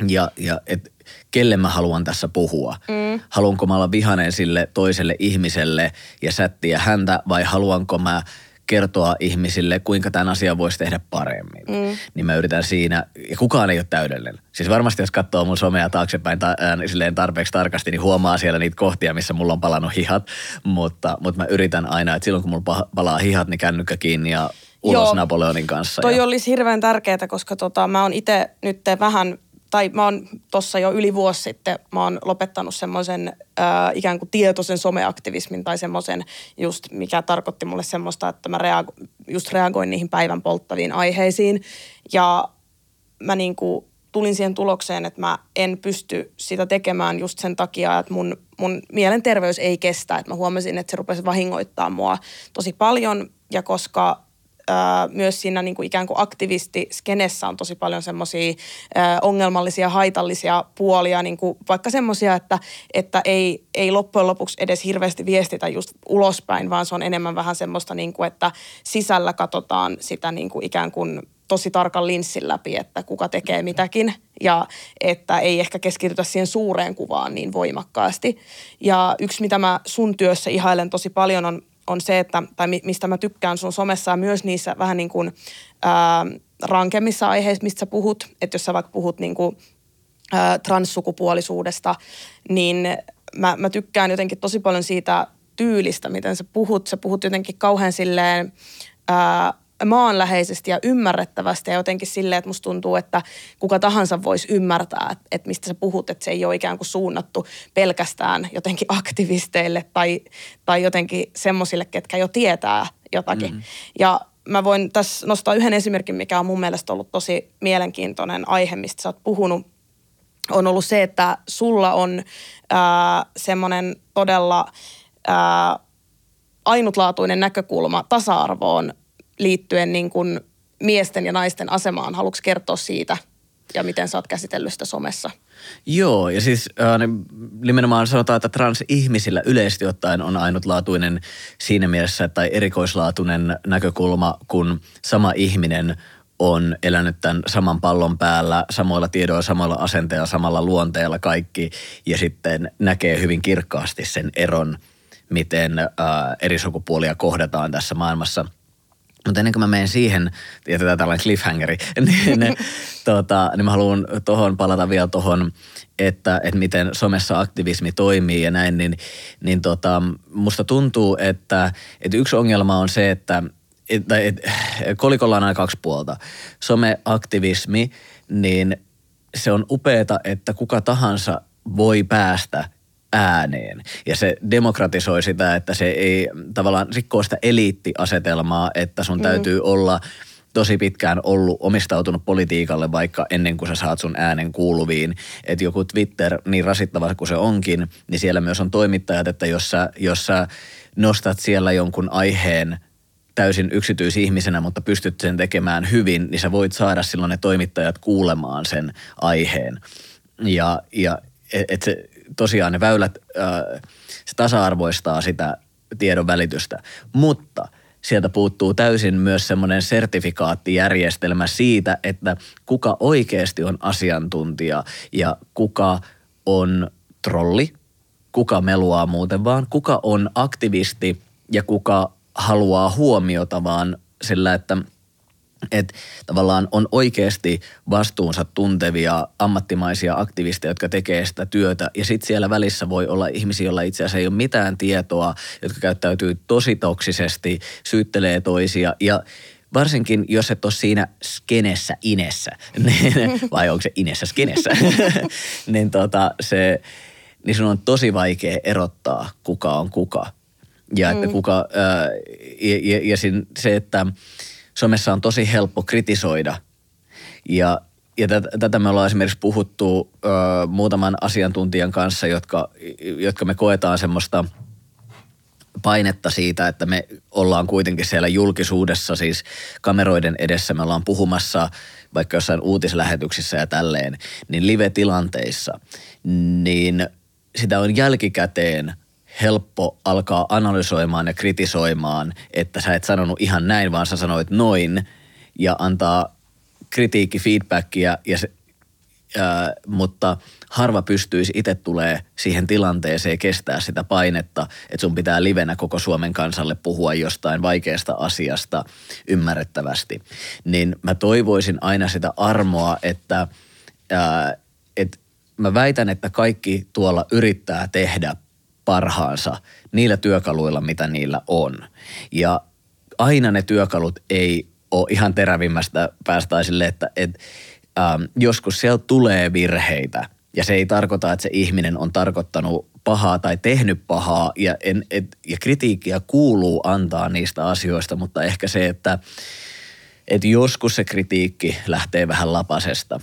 Ja, ja et, kelle mä haluan tässä puhua. Mm. Haluanko mä olla vihanen sille toiselle ihmiselle ja sättiä häntä vai haluanko mä kertoa ihmisille, kuinka tämän asian voisi tehdä paremmin. Mm. Niin mä yritän siinä, ja kukaan ei ole täydellinen. Siis varmasti jos katsoo mun somea taaksepäin ta, äh, silleen tarpeeksi tarkasti, niin huomaa siellä niitä kohtia, missä mulla on palannut hihat. Mutta, mutta mä yritän aina, että silloin kun mulla palaa hihat, niin kännykkä kiinni ja ulos Joo, Napoleonin kanssa. Toi ja... olisi hirveän tärkeää, koska tota, mä oon itse nyt vähän tai mä oon tuossa jo yli vuosi sitten, mä oon lopettanut semmoisen äh, ikään kuin tietoisen someaktivismin tai semmoisen just, mikä tarkoitti mulle semmoista, että mä reago- just reagoin niihin päivän polttaviin aiheisiin. Ja mä niin kuin tulin siihen tulokseen, että mä en pysty sitä tekemään just sen takia, että mun, mun mielenterveys ei kestä. Että mä huomasin, että se rupesi vahingoittaa mua tosi paljon ja koska myös siinä niin kuin ikään kuin aktivistiskenessä on tosi paljon semmoisia ongelmallisia, haitallisia puolia, niin kuin vaikka semmoisia, että, että ei, ei loppujen lopuksi edes hirveästi viestitä just ulospäin, vaan se on enemmän vähän semmoista, niin kuin, että sisällä katsotaan sitä niin kuin ikään kuin tosi tarkan linssin läpi, että kuka tekee mitäkin ja että ei ehkä keskitytä siihen suureen kuvaan niin voimakkaasti. Ja yksi, mitä mä sun työssä ihailen tosi paljon on on se, että, tai mistä mä tykkään sun somessa ja myös niissä vähän niin kuin ää, rankemmissa aiheissa, mistä sä puhut, että jos sä vaikka puhut niin kuin, ää, transsukupuolisuudesta, niin mä, mä tykkään jotenkin tosi paljon siitä tyylistä, miten sä puhut. Sä puhut jotenkin kauhean silleen ää, maanläheisesti ja ymmärrettävästi ja jotenkin silleen, että musta tuntuu, että kuka tahansa voisi ymmärtää, että, että mistä sä puhut, että se ei ole ikään kuin suunnattu pelkästään jotenkin aktivisteille tai, tai jotenkin semmoisille, ketkä jo tietää jotakin. Mm-hmm. Ja mä voin tässä nostaa yhden esimerkin, mikä on mun mielestä ollut tosi mielenkiintoinen aihe, mistä sä oot puhunut, on ollut se, että sulla on semmoinen todella ää, ainutlaatuinen näkökulma tasa-arvoon liittyen niin kuin miesten ja naisten asemaan. Haluatko kertoa siitä ja miten sä oot käsitellyt sitä somessa? Joo, ja siis äh, nimenomaan sanotaan, että transihmisillä yleisesti ottaen on ainutlaatuinen siinä mielessä tai erikoislaatuinen näkökulma, kun sama ihminen on elänyt tämän saman pallon päällä, samoilla tiedoilla, samalla asenteella, samalla luonteella kaikki, ja sitten näkee hyvin kirkkaasti sen eron, miten äh, eri sukupuolia kohdataan tässä maailmassa – mutta ennen kuin mä menen siihen, jätetään tällainen cliffhangeri, niin, tota, niin mä haluan tuohon palata vielä tuohon, että, että miten somessa aktivismi toimii ja näin, niin, niin tota, musta tuntuu, että, että yksi ongelma on se, että et, et, kolikolla on aina kaksi puolta. Someaktivismi, niin se on upeeta, että kuka tahansa voi päästä ääneen. Ja se demokratisoi sitä, että se ei tavallaan rikkoo sitä eliittiasetelmaa, että sun mm. täytyy olla tosi pitkään ollut omistautunut politiikalle vaikka ennen kuin sä saat sun äänen kuuluviin. Että joku Twitter, niin rasittava kuin se onkin, niin siellä myös on toimittajat, että jos sä, jos sä nostat siellä jonkun aiheen täysin yksityisihmisenä, mutta pystyt sen tekemään hyvin, niin sä voit saada silloin ne toimittajat kuulemaan sen aiheen. Ja, ja et, et se, tosiaan ne väylät, se tasa-arvoistaa sitä tiedon välitystä, mutta sieltä puuttuu täysin myös semmoinen sertifikaattijärjestelmä siitä, että kuka oikeasti on asiantuntija ja kuka on trolli, kuka meluaa muuten vaan, kuka on aktivisti ja kuka haluaa huomiota vaan sillä, että – että tavallaan on oikeasti vastuunsa tuntevia ammattimaisia aktivisteja, jotka tekee sitä työtä. Ja sitten siellä välissä voi olla ihmisiä, joilla itse asiassa ei ole mitään tietoa, jotka käyttäytyy tosi toksisesti, syyttelee toisia ja varsinkin jos et ole siinä skenessä inessä, niin, vai onko se inessä skenessä, niin, tota, se, niin sun on tosi vaikea erottaa, kuka on kuka. Ja, että mm. kuka, ää, ja, ja, ja se, että somessa on tosi helppo kritisoida. Ja, ja tätä, tätä me ollaan esimerkiksi puhuttu ö, muutaman asiantuntijan kanssa, jotka, jotka me koetaan semmoista painetta siitä, että me ollaan kuitenkin siellä julkisuudessa, siis kameroiden edessä me ollaan puhumassa vaikka jossain uutislähetyksissä ja tälleen, niin live-tilanteissa, niin sitä on jälkikäteen – helppo alkaa analysoimaan ja kritisoimaan, että sä et sanonut ihan näin, vaan sä sanoit noin ja antaa kritiikki, feedbackia ja se, mutta harva pystyisi itse tulee siihen tilanteeseen kestää sitä painetta, että sun pitää livenä koko Suomen kansalle puhua jostain vaikeasta asiasta ymmärrettävästi. Niin mä toivoisin aina sitä armoa, että, ää, että mä väitän, että kaikki tuolla yrittää tehdä parhaansa niillä työkaluilla, mitä niillä on. Ja aina ne työkalut ei ole ihan terävimmästä päästä sille, että et, ähm, joskus siellä tulee virheitä ja se ei tarkoita, että se ihminen on tarkoittanut pahaa tai tehnyt pahaa ja, en, et, ja kritiikkiä kuuluu antaa niistä asioista, mutta ehkä se, että et joskus se kritiikki lähtee vähän lapasesta.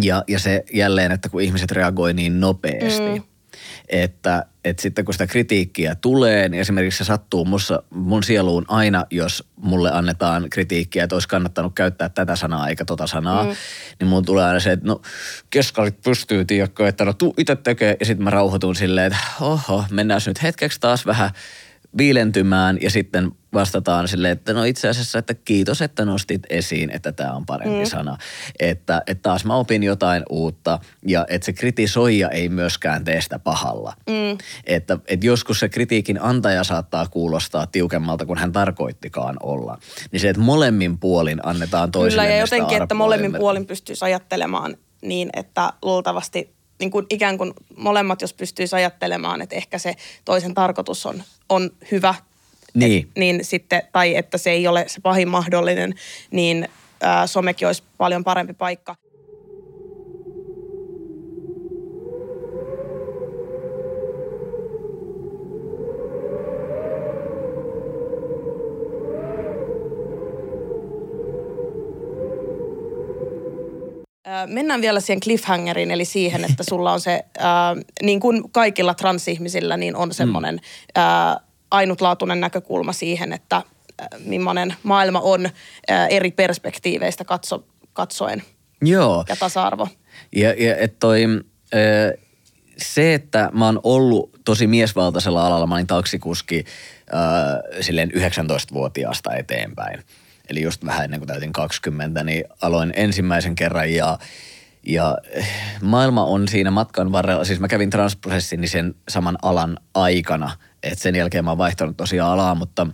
Ja, ja se jälleen, että kun ihmiset reagoi niin nopeasti, mm että, että sitten kun sitä kritiikkiä tulee, niin esimerkiksi se sattuu mussa, mun sieluun aina, jos mulle annetaan kritiikkiä, että olisi kannattanut käyttää tätä sanaa eikä tota sanaa, mm. niin mun tulee aina se, että no keskarit pystyy, tiedätkö, että no tuu itse tekee, ja sitten mä rauhoitun silleen, että oho, mennään nyt hetkeksi taas vähän viilentymään ja sitten vastataan sille, että no itse asiassa, että kiitos, että nostit esiin, että tämä on parempi mm. sana. Että, että taas mä opin jotain uutta ja että se kritisoija ei myöskään tee sitä pahalla. Mm. Että, että joskus se kritiikin antaja saattaa kuulostaa tiukemmalta kuin hän tarkoittikaan olla. Niin se, että molemmin puolin annetaan toiselle Kyllä ja jotenkin, että molemmin puolin pystyisi ajattelemaan niin, että luultavasti niin kuin ikään kuin molemmat, jos pystyisi ajattelemaan, että ehkä se toisen tarkoitus on, on hyvä, niin. Et, niin sitten, tai että se ei ole se pahin mahdollinen, niin ää, somekin olisi paljon parempi paikka. Mennään vielä siihen cliffhangeriin, eli siihen, että sulla on se, ää, niin kuin kaikilla transihmisillä, niin on semmoinen ää, ainutlaatuinen näkökulma siihen, että ää, millainen maailma on ää, eri perspektiiveistä katso, katsoen. Joo. Ja tasa-arvo. Ja, ja et toi, ää, se, että mä oon ollut tosi miesvaltaisella alalla, mä olin taksikuski ää, silleen 19-vuotiaasta eteenpäin – eli just vähän ennen kuin täytin 20, niin aloin ensimmäisen kerran ja, ja maailma on siinä matkan varrella, siis mä kävin transprosessin sen saman alan aikana, että sen jälkeen mä oon vaihtanut tosiaan alaa, mutta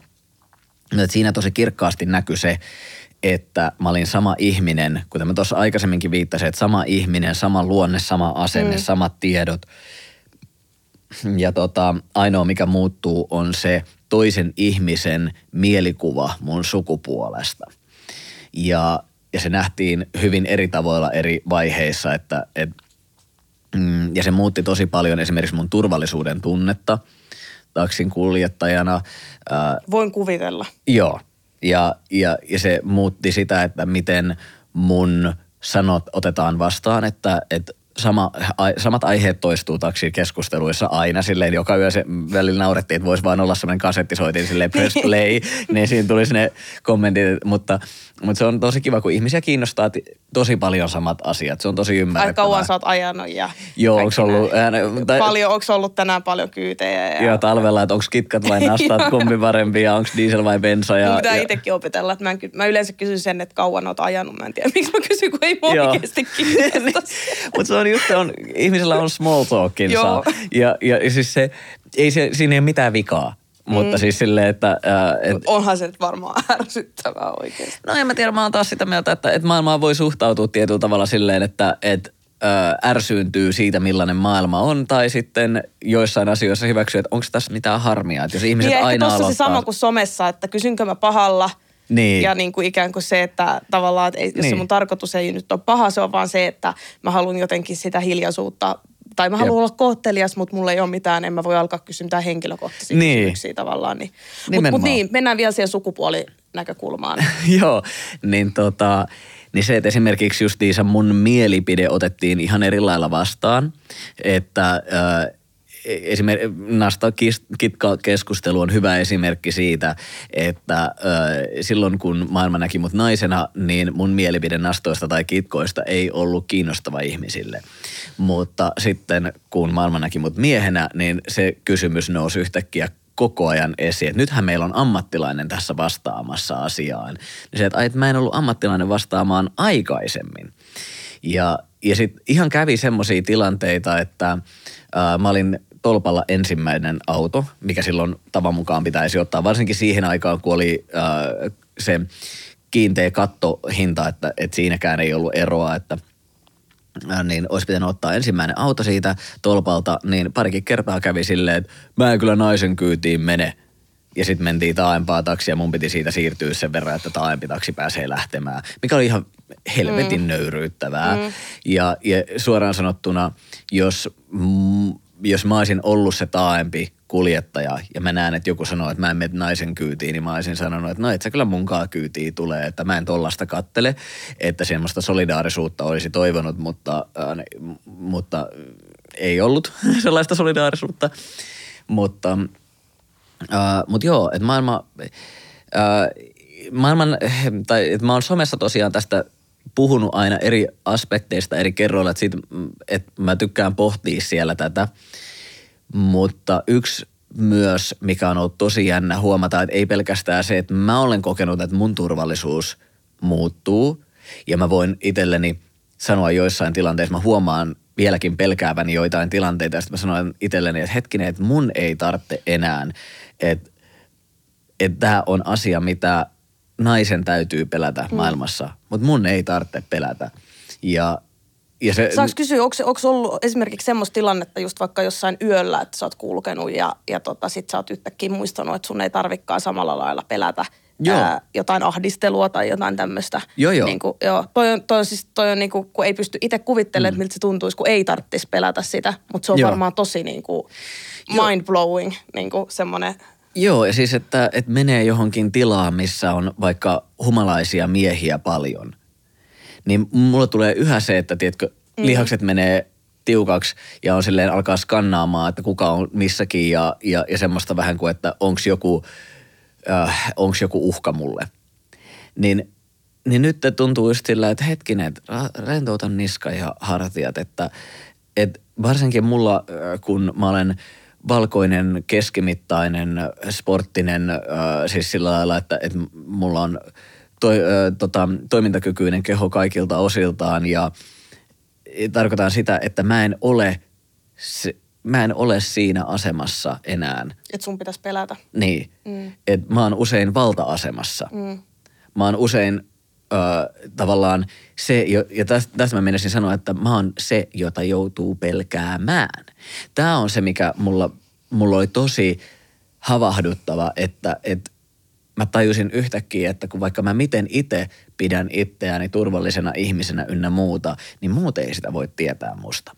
että siinä tosi kirkkaasti näkyy se, että mä olin sama ihminen, kuten mä tuossa aikaisemminkin viittasin, että sama ihminen, sama luonne, sama asenne, mm. samat tiedot. Ja tota, ainoa mikä muuttuu on se, toisen ihmisen mielikuva mun sukupuolesta. Ja, ja se nähtiin hyvin eri tavoilla eri vaiheissa, että et, mm, ja se muutti tosi paljon esimerkiksi mun turvallisuuden tunnetta taksin kuljettajana. Ää, Voin kuvitella. Joo, ja, ja, ja se muutti sitä, että miten mun sanot otetaan vastaan, että, että sama, a, samat aiheet toistuu taksikeskusteluissa aina silleen, joka yö se välillä naurettiin, että voisi vaan olla semmoinen kasettisoitin silleen press play, niin siinä tulisi ne kommentit, mutta, mutta se on tosi kiva, kun ihmisiä kiinnostaa tosi paljon samat asiat. Se on tosi ymmärrettävää. Aika kauan sä oot ajanut ja Joo, onko ollut, ää, tai, paljon, onko ollut tänään paljon kyytejä? Ja, joo, talvella, että onko kitkat vai nastat, kumpi parempi ja onko diesel vai bensa. Ja, pitää ja... itsekin opetella. Että mä, en, mä yleensä kysyn sen, että kauan oot ajanut. Mä en tiedä, miksi mä kysyn, kun ei mua oikeasti. Mutta se on just, on, ihmisellä on small talkinsa. ja, ja, ja siis se, ei se, siinä ei ole mitään vikaa. Mutta mm. siis silleen, että... Ää, et, Onhan se nyt varmaan ärsyttävää oikeasti. No en mä tiedä, mä oon taas sitä mieltä, että, että maailmaan voi suhtautua tietyllä tavalla silleen, että, että ärsyyntyy siitä, millainen maailma on, tai sitten joissain asioissa hyväksyy, että onko tässä mitään harmia. Että jos ihmiset niin, aina aloittaa... se sama kuin somessa, että kysynkö mä pahalla, niin. Ja niin kuin ikään kuin se, että tavallaan, että ei, jos niin. se mun tarkoitus ei nyt ole paha, se on vaan se, että mä haluan jotenkin sitä hiljaisuutta tai mä haluan olla kohtelias, mutta mulla ei ole mitään, en mä voi alkaa kysyä mitään henkilökohtaisia niin. kysymyksiä tavallaan. Niin. Mutta mut niin, mennään vielä siihen sukupuolinäkökulmaan. Joo, niin tota, niin se, että esimerkiksi justiinsa mun mielipide otettiin ihan eri lailla vastaan, että äh, esimerkiksi Nasta Kitka-keskustelu on hyvä esimerkki siitä, että äh, silloin kun maailma näki mut naisena, niin mun mielipide nastoista tai kitkoista ei ollut kiinnostava ihmisille. Mutta sitten kun maailma näki mut miehenä, niin se kysymys nousi yhtäkkiä koko ajan esiin, että nythän meillä on ammattilainen tässä vastaamassa asiaan. Niin se, että, että mä en ollut ammattilainen vastaamaan aikaisemmin. Ja, ja sitten ihan kävi semmoisia tilanteita, että ää, mä olin tolpalla ensimmäinen auto, mikä silloin tavan mukaan pitäisi ottaa, varsinkin siihen aikaan, kun oli ää, se kiinteä kattohinta, että, että siinäkään ei ollut eroa, että niin olisi pitänyt ottaa ensimmäinen auto siitä tolpalta, niin parikin kertaa kävi silleen, että mä en kyllä naisen kyytiin mene. Ja sitten mentiin taaempaa taksia ja mun piti siitä siirtyä sen verran, että taaempi taksi pääsee lähtemään. Mikä oli ihan helvetin mm. nöyryyttävää. Mm. Ja, ja suoraan sanottuna, jos, jos mä olisin ollut se taaempi kuljettaja ja mä näen, että joku sanoo, että mä en mene naisen kyytiin, niin mä olisin sanonut, että no et sä kyllä munkaan kyytiin tulee, että mä en tollasta kattele, että semmoista solidaarisuutta olisi toivonut, mutta, äh, mutta ei ollut sellaista solidaarisuutta. Mutta, äh, mutta joo, että maailma, äh, maailman, tai että mä oon somessa tosiaan tästä puhunut aina eri aspekteista, eri kerroilla, että, siitä, että mä tykkään pohtia siellä tätä – mutta yksi myös, mikä on ollut tosi jännä huomata, että ei pelkästään se, että mä olen kokenut, että mun turvallisuus muuttuu ja mä voin itselleni sanoa joissain tilanteissa, mä huomaan vieläkin pelkääväni joitain tilanteita ja sitten mä sanon itselleni, että hetkinen, että mun ei tarvitse enää, että, että tämä on asia, mitä naisen täytyy pelätä mm. maailmassa, mutta mun ei tarvitse pelätä. Ja ja se, Saanko kysyä, onko, onko ollut esimerkiksi semmoista tilannetta just vaikka jossain yöllä, että sä oot kulkenut ja, ja tota, sit sä oot yhtäkkiä muistanut, että sun ei tarvikaan samalla lailla pelätä joo. Ää, jotain ahdistelua tai jotain tämmöistä. Joo, joo. Niin kuin, joo. Toi on, toi on siis, toi on niin kuin, kun ei pysty itse kuvittelemaan, mm. miltä se tuntuisi, kun ei tarvitsisi pelätä sitä. Mutta se on joo. varmaan tosi niin kuin mind-blowing, niin kuin semmoinen Joo, ja siis että, että menee johonkin tilaan, missä on vaikka humalaisia miehiä paljon – niin mulla tulee yhä se, että tiedätkö, mm. lihakset menee tiukaksi ja on silleen alkaa skannaamaan, että kuka on missäkin ja, ja, ja semmoista vähän kuin, että onko joku, äh, onks joku uhka mulle. Niin, niin nyt tuntuu just sillä, että hetkinen, että rentoutan niska ja hartiat, että, että varsinkin mulla, äh, kun mä olen valkoinen, keskimittainen, sporttinen, äh, siis sillä lailla, että, että mulla on – toi, ö, tota, toimintakykyinen keho kaikilta osiltaan ja tarkoitan sitä, että mä en ole, se, mä en ole siinä asemassa enää. Että sun pitäisi pelätä. Niin. Mm. Et mä oon usein valta-asemassa. Mm. Mä oon usein tavallaan se, ja tästä, tästä mä menisin sanoa, että mä oon se, jota joutuu pelkäämään. Tämä on se, mikä mulla, mulla oli tosi havahduttava, että, että mä tajusin yhtäkkiä, että kun vaikka mä miten itse pidän itseäni turvallisena ihmisenä ynnä muuta, niin muut ei sitä voi tietää musta.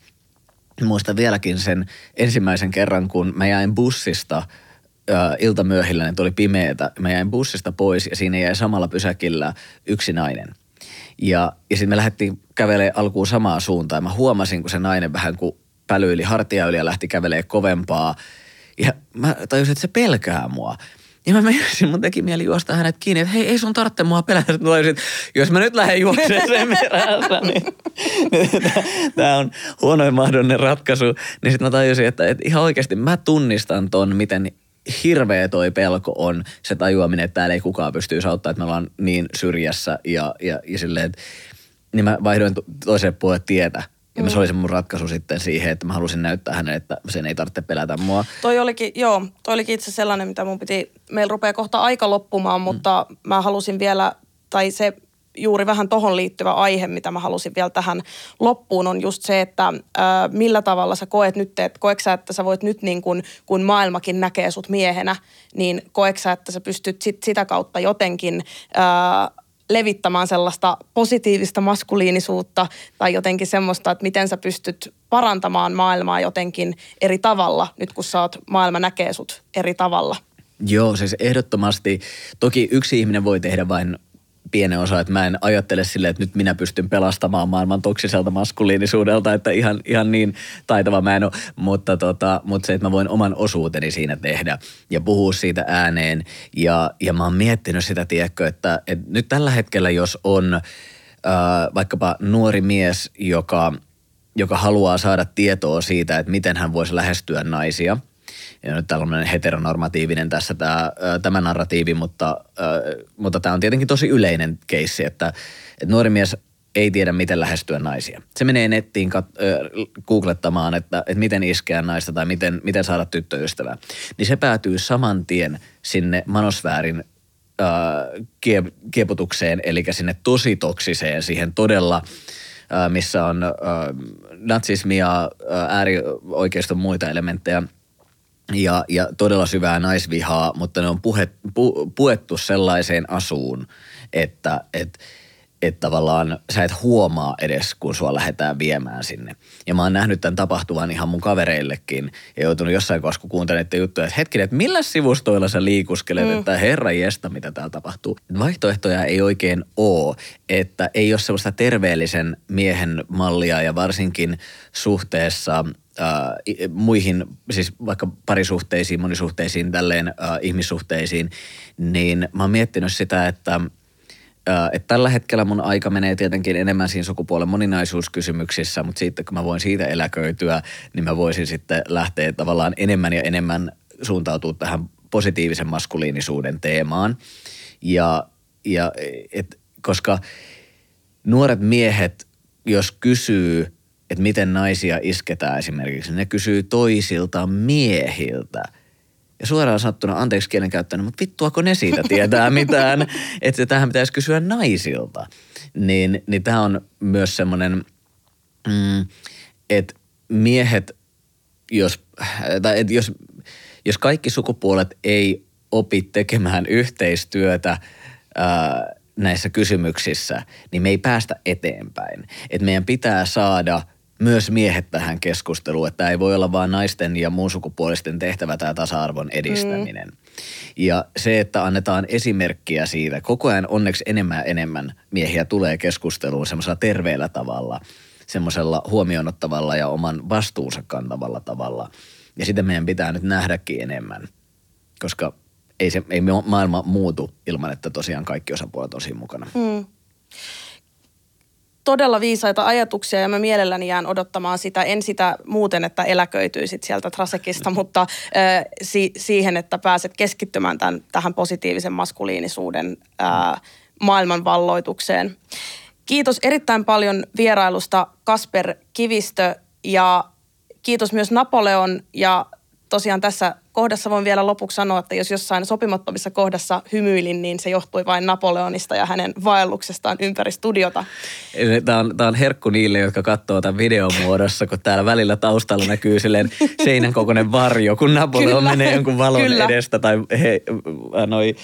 Muistan vieläkin sen ensimmäisen kerran, kun mä jäin bussista äh, iltamyöhillä, niin tuli pimeätä. Mä jäin bussista pois ja siinä jäi samalla pysäkillä yksi nainen. Ja, ja sitten me lähdettiin kävelemään alkuun samaa suuntaan. Mä huomasin, kun se nainen vähän kuin pälyili hartia yli ja lähti kävelemään kovempaa. Ja mä tajusin, että se pelkää mua. Ja mä menisin, mun teki mieli juosta hänet kiinni, että hei, ei sun tarvitse mua pelätä. Mä olisin, jos mä nyt lähden juoksemaan sen perässä, niin tämä on huonoin mahdollinen ratkaisu. Niin sitten mä tajusin, että, että ihan oikeasti mä tunnistan ton, miten hirveä toi pelko on se tajuaminen, että täällä ei kukaan pysty auttaa, että me ollaan niin syrjässä ja, ja, ja silleen, että niin mä vaihdoin toiseen puolelle tietä ja mm. se oli se mun ratkaisu sitten siihen, että mä halusin näyttää hänelle, että sen ei tarvitse pelätä mua. Toi olikin, joo, toi olikin itse sellainen, mitä mun piti, meillä rupeaa kohta aika loppumaan, mutta mm. mä halusin vielä, tai se juuri vähän tohon liittyvä aihe, mitä mä halusin vielä tähän loppuun, on just se, että ää, millä tavalla sä koet nyt, että koetko sä, että sä voit nyt niin kuin, kun maailmakin näkee sut miehenä, niin koetko sä, että sä pystyt sit, sitä kautta jotenkin ää, levittämään sellaista positiivista maskuliinisuutta tai jotenkin semmoista, että miten sä pystyt parantamaan maailmaa jotenkin eri tavalla, nyt kun sä oot, maailma näkee sut eri tavalla. Joo, siis ehdottomasti. Toki yksi ihminen voi tehdä vain pienen osa, että mä en ajattele silleen, että nyt minä pystyn pelastamaan maailman toksiselta maskuliinisuudelta, että ihan, ihan niin taitava mä en ole, mutta, tota, mutta se, että mä voin oman osuuteni siinä tehdä ja puhua siitä ääneen. Ja, ja mä oon miettinyt sitä, tiedätkö, että, että nyt tällä hetkellä jos on äh, vaikkapa nuori mies, joka, joka haluaa saada tietoa siitä, että miten hän voisi lähestyä naisia – ja nyt tällainen heteronormatiivinen tässä tämä, tämä narratiivi, mutta, mutta tämä on tietenkin tosi yleinen keissi, että, että nuori mies ei tiedä, miten lähestyä naisia. Se menee nettiin kat- äh, googlettamaan, että, että miten iskeä naista tai miten, miten saada tyttöystävää. Niin se päätyy saman tien sinne manosfäärin äh, kieputukseen, eli sinne tosi toksiseen, siihen todella, äh, missä on äh, natsismia, äh, äärioikeiston muita elementtejä ja, ja todella syvää naisvihaa, mutta ne on puhet, pu, puettu sellaiseen asuun, että et, että tavallaan sä et huomaa edes, kun sua lähdetään viemään sinne. Ja mä oon nähnyt tämän tapahtuvan ihan mun kavereillekin ja joutunut jossain kohdassa, kun kuuntelen juttuja, että hetkinen, että millä sivustoilla sä liikuskelet, mm. että herra jesta, mitä täällä tapahtuu. Vaihtoehtoja ei oikein oo, että ei ole sellaista terveellisen miehen mallia ja varsinkin suhteessa äh, muihin, siis vaikka parisuhteisiin, monisuhteisiin, tälleen äh, ihmissuhteisiin, niin mä oon miettinyt sitä, että – että tällä hetkellä mun aika menee tietenkin enemmän siinä sukupuolen moninaisuuskysymyksissä, mutta sitten kun mä voin siitä eläköityä, niin mä voisin sitten lähteä tavallaan enemmän ja enemmän suuntautua tähän positiivisen maskuliinisuuden teemaan. Ja, ja et, koska nuoret miehet, jos kysyy, että miten naisia isketään esimerkiksi, ne kysyy toisilta miehiltä – ja suoraan sanottuna, anteeksi kielenkäyttäjänä, mutta vittuako ne siitä tietää mitään, että tähän pitäisi kysyä naisilta. Niin, niin tämä on myös semmoinen, mm, että miehet, jos, tai et jos, jos kaikki sukupuolet ei opi tekemään yhteistyötä ää, näissä kysymyksissä, niin me ei päästä eteenpäin. Et meidän pitää saada – myös miehet tähän keskusteluun, että ei voi olla vain naisten ja muun sukupuolisten tehtävä tämä tasa-arvon edistäminen. Mm. Ja se, että annetaan esimerkkiä siitä, koko ajan onneksi enemmän ja enemmän miehiä tulee keskusteluun semmoisella terveellä tavalla, semmoisella huomionottavalla ja oman vastuunsa kantavalla tavalla. Ja sitä meidän pitää nyt nähdäkin enemmän, koska ei, se, ei maailma muutu ilman, että tosiaan kaikki osapuolet on siinä mukana. Mm todella viisaita ajatuksia ja mä mielelläni jään odottamaan sitä. En sitä muuten, että eläköityisit sieltä Trasekista, mutta äh, si- siihen, että pääset keskittymään tämän, tähän positiivisen maskuliinisuuden äh, maailmanvalloitukseen. Kiitos erittäin paljon vierailusta Kasper Kivistö ja kiitos myös Napoleon ja tosiaan tässä kohdassa voin vielä lopuksi sanoa, että jos jossain sopimattomissa kohdassa hymyilin, niin se johtui vain Napoleonista ja hänen vaelluksestaan ympäri studiota. Tämä on, tämä on herkku niille, jotka katsoo tämän videon muodossa, kun täällä välillä taustalla näkyy silleen seinän kokoinen varjo, kun Napoleon Kyllä. menee jonkun valon Kyllä. edestä tai he, noi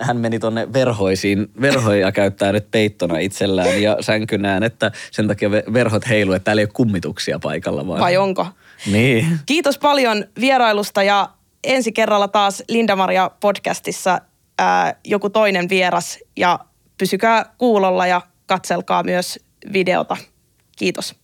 hän meni tuonne verhoisiin, verhoja käyttää nyt peittona itsellään ja sänkynään, että sen takia verhot heiluu, että täällä ei ole kummituksia paikalla. Vaan. Vai onko? Niin. Kiitos paljon vierailusta ja ensi kerralla taas Linda-Maria podcastissa ää, joku toinen vieras ja pysykää kuulolla ja katselkaa myös videota. Kiitos.